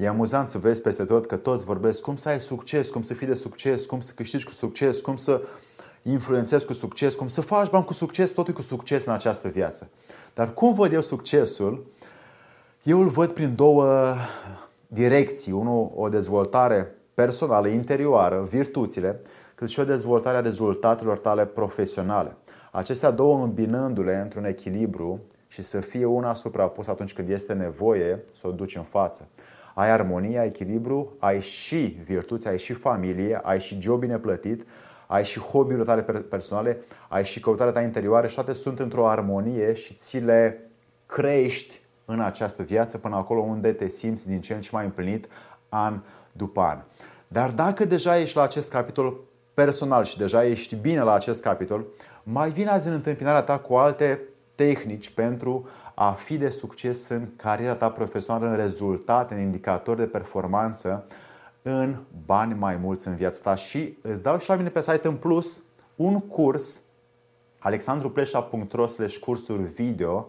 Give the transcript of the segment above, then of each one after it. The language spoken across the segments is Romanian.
E amuzant să vezi peste tot că toți vorbesc cum să ai succes, cum să fii de succes, cum să câștigi cu succes, cum să influențezi cu succes, cum să faci bani cu succes, totul cu succes în această viață. Dar cum văd eu succesul? Eu îl văd prin două direcții. Unul, o dezvoltare personală, interioară, virtuțile, cât și o dezvoltare a rezultatelor tale profesionale. Acestea două îmbinându-le într-un echilibru și să fie una suprapusă atunci când este nevoie să o duci în față. Ai armonie, ai echilibru, ai și virtuți, ai și familie, ai și job bine plătit, ai și hobby-urile tale personale, ai și căutarea ta interioară și toate sunt într-o armonie și ți le crești în această viață până acolo unde te simți din ce în ce mai împlinit an după an. Dar dacă deja ești la acest capitol personal și deja ești bine la acest capitol, mai vine azi în întâmpinarea ta cu alte tehnici pentru a fi de succes în cariera ta profesională, în rezultate, în indicatori de performanță, în bani mai mulți în viața ta. Și îți dau și la mine pe site în plus un curs alexandrupleșa.ro cursuri video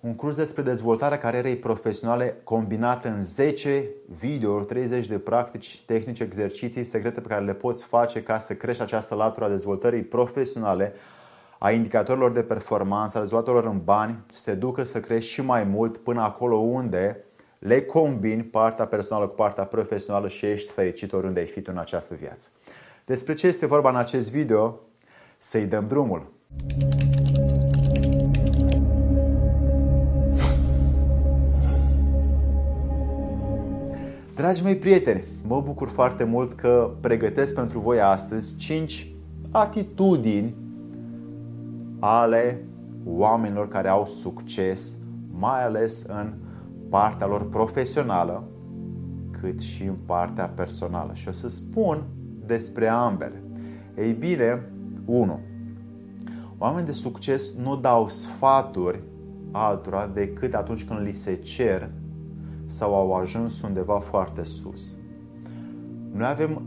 un curs despre dezvoltarea carierei profesionale combinat în 10 videouri, 30 de practici, tehnici, exerciții, secrete pe care le poți face ca să crești această latură a dezvoltării profesionale, a indicatorilor de performanță, a rezultatelor în bani, să te ducă să crești și mai mult până acolo unde le combini partea personală cu partea profesională și ești fericit oriunde ai fi tu în această viață. Despre ce este vorba în acest video? Să-i dăm drumul! Dragii mei prieteni, mă bucur foarte mult că pregătesc pentru voi astăzi 5 atitudini ale oamenilor care au succes, mai ales în partea lor profesională, cât și în partea personală. Și o să spun despre ambele. Ei bine, 1. Oameni de succes nu dau sfaturi altora decât atunci când li se cer sau au ajuns undeva foarte sus. Noi avem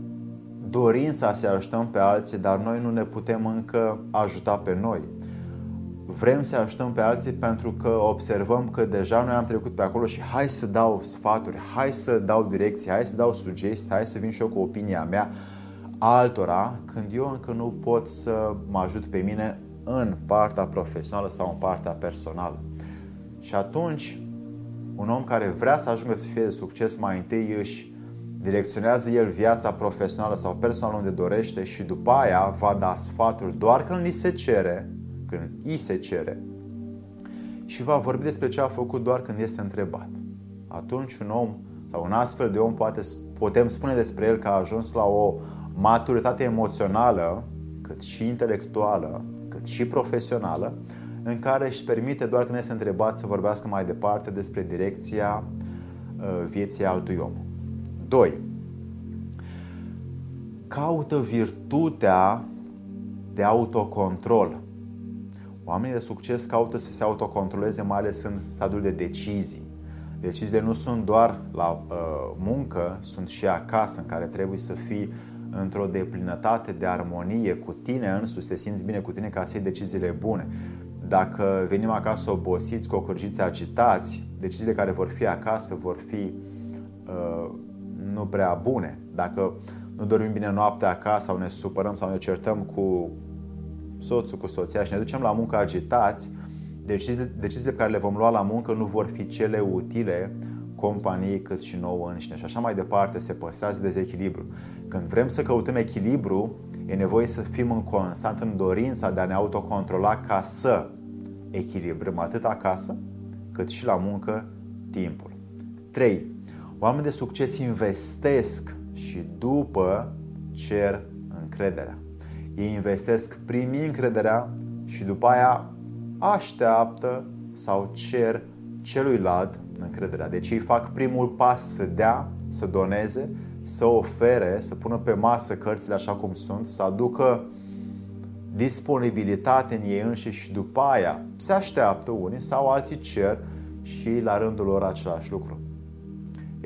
dorința să ajutăm pe alții, dar noi nu ne putem încă ajuta pe noi. Vrem să ajutăm pe alții pentru că observăm că deja noi am trecut pe acolo și hai să dau sfaturi, hai să dau direcții, hai să dau sugestii, hai să vin și eu cu opinia mea altora, când eu încă nu pot să mă ajut pe mine în partea profesională sau în partea personală. Și atunci un om care vrea să ajungă să fie de succes mai întâi își direcționează el viața profesională sau personală unde dorește și după aia va da sfaturi doar când li se cere, când îi se cere și va vorbi despre ce a făcut doar când este întrebat. Atunci un om sau un astfel de om poate, putem spune despre el că a ajuns la o maturitate emoțională, cât și intelectuală, cât și profesională, în care își permite doar când este întrebat să vorbească mai departe despre direcția uh, vieții altui om. 2. Caută virtutea de autocontrol. Oamenii de succes caută să se autocontroleze, mai ales în stadiul de decizii. Deciziile nu sunt doar la uh, muncă, sunt și acasă, în care trebuie să fii într-o deplinătate de armonie cu tine însuți, te simți bine cu tine ca să iei deciziile bune. Dacă venim acasă obosiți, cocârjiți, agitați, deciziile care vor fi acasă vor fi uh, nu prea bune. Dacă nu dormim bine noaptea acasă sau ne supărăm sau ne certăm cu soțul, cu soția și ne ducem la muncă agitați, deciziile, deciziile pe care le vom lua la muncă nu vor fi cele utile companiei cât și nouă înșine și așa mai departe se păstrează dezechilibru. Când vrem să căutăm echilibru, e nevoie să fim în constant în dorința de a ne autocontrola ca să echilibrăm atât acasă cât și la muncă timpul. 3. Oameni de succes investesc și după cer încrederea. Ei investesc primi încrederea și după aia așteaptă sau cer celuilalt încrederea. Deci ei fac primul pas să dea, să doneze, să ofere, să pună pe masă cărțile așa cum sunt, să aducă disponibilitate în ei înșiși și după aia se așteaptă unii sau alții cer și la rândul lor același lucru.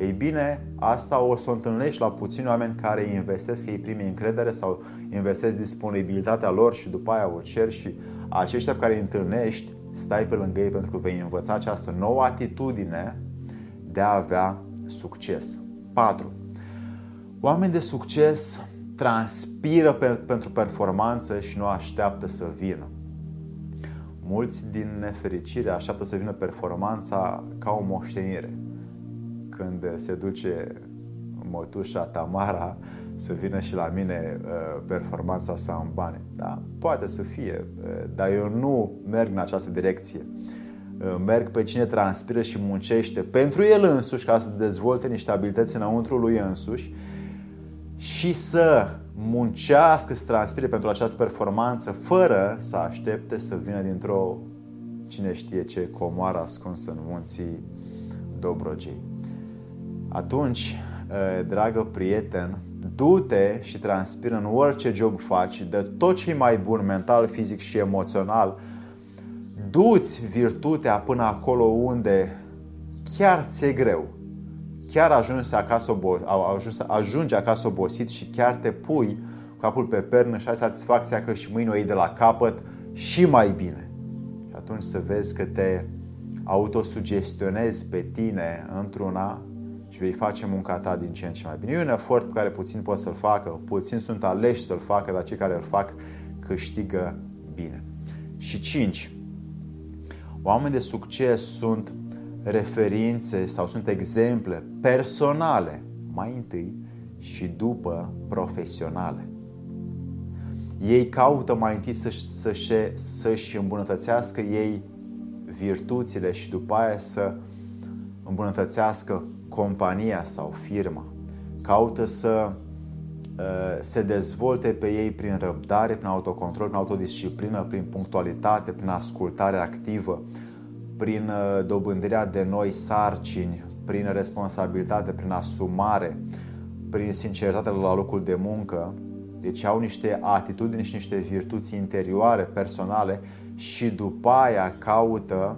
Ei bine, asta o să o întâlnești la puțini oameni care investesc ei primi încredere sau investesc disponibilitatea lor și după aia o cer și aceștia pe care îi întâlnești, stai pe lângă ei pentru că vei învăța această nouă atitudine de a avea succes. 4. Oameni de succes transpiră pe, pentru performanță și nu așteaptă să vină. Mulți din nefericire așteaptă să vină performanța ca o moștenire. Când se duce mătușa Tamara să vină și la mine uh, performanța sa în bani. Da, poate să fie, uh, dar eu nu merg în această direcție. Uh, merg pe cine transpiră și muncește pentru el însuși ca să dezvolte niște abilități înăuntru lui însuși și să muncească, să transpire pentru această performanță fără să aștepte să vină dintr-o cine știe ce comoară ascunsă în munții Dobrogei. Atunci, dragă prieten, du-te și transpiră în orice job faci, de tot ce e mai bun mental, fizic și emoțional. Du-ți virtutea până acolo unde chiar ți-e greu. Chiar ajungi acasă, ajungi, ajungi acasă obosit și chiar te pui cu capul pe pernă și ai satisfacția că și mâine o iei de la capăt și mai bine. Și atunci să vezi că te autosugestionezi pe tine într-una și vei face munca ta din ce în ce mai bine. E un efort pe care puțin poți să-l facă, puțin sunt aleși să-l facă, dar cei care îl fac câștigă bine. Și 5. Oameni de succes sunt referințe sau sunt exemple personale mai întâi și după profesionale. Ei caută mai întâi să-și, să-și, să-și îmbunătățească ei virtuțile și după aia să îmbunătățească compania sau firma. Caută să uh, se dezvolte pe ei prin răbdare, prin autocontrol, prin autodisciplină, prin punctualitate, prin ascultare activă, prin uh, dobândirea de noi sarcini, prin responsabilitate, prin asumare, prin sinceritate la locul de muncă. Deci au niște atitudini și niște virtuți interioare, personale și după aia caută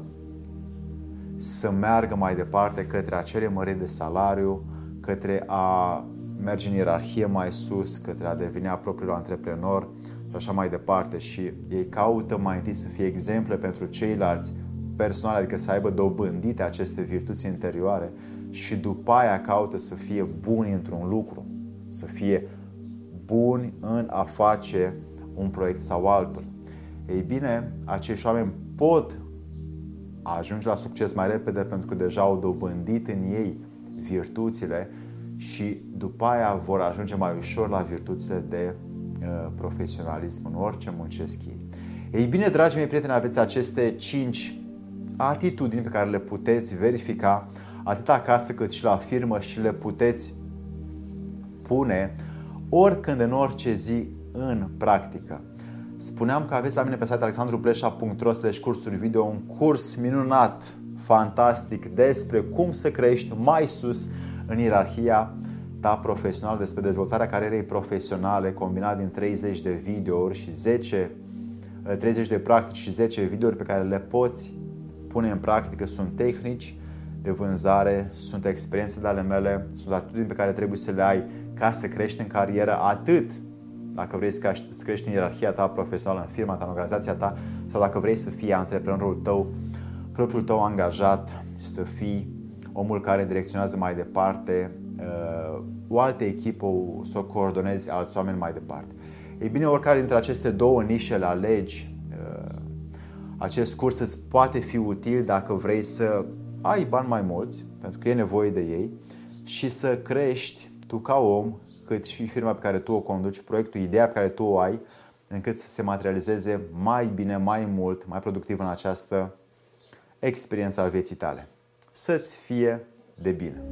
să meargă mai departe către acele măriri de salariu, către a merge în ierarhie mai sus, către a deveni propriul antreprenor și așa mai departe. Și ei caută mai întâi să fie exemple pentru ceilalți personale, adică să aibă dobândite aceste virtuți interioare și după aia caută să fie buni într-un lucru, să fie buni în a face un proiect sau altul. Ei bine, acești oameni pot ajunge la succes mai repede pentru că deja au dobândit în ei virtuțile și după aia vor ajunge mai ușor la virtuțile de uh, profesionalism în orice muncesc ei. Ei bine, dragii mei prieteni, aveți aceste 5 atitudini pe care le puteți verifica atât acasă cât și la firmă și le puteți pune oricând în orice zi în practică. Spuneam că aveți la mine pe site alexandrupleșa.ro cursuri video un curs minunat, fantastic despre cum să crești mai sus în ierarhia ta profesională, despre dezvoltarea carierei profesionale combinat din 30 de videouri și 10 30 de practici și 10 videouri pe care le poți pune în practică. Sunt tehnici de vânzare, sunt experiențe de ale mele, sunt atitudini pe care trebuie să le ai ca să crești în carieră atât dacă vrei să crești în ierarhia ta profesională, în firma ta, în organizația ta, sau dacă vrei să fii antreprenorul tău, propriul tău angajat și să fii omul care direcționează mai departe uh, o altă echipă, să o coordonezi alți oameni mai departe. Ei bine, oricare dintre aceste două nișe le alegi, uh, acest curs îți poate fi util dacă vrei să ai bani mai mulți, pentru că e nevoie de ei, și să crești tu ca om cât și firma pe care tu o conduci, proiectul, ideea pe care tu o ai, încât să se materializeze mai bine, mai mult, mai productiv în această experiență a vieții tale. Să-ți fie de bine!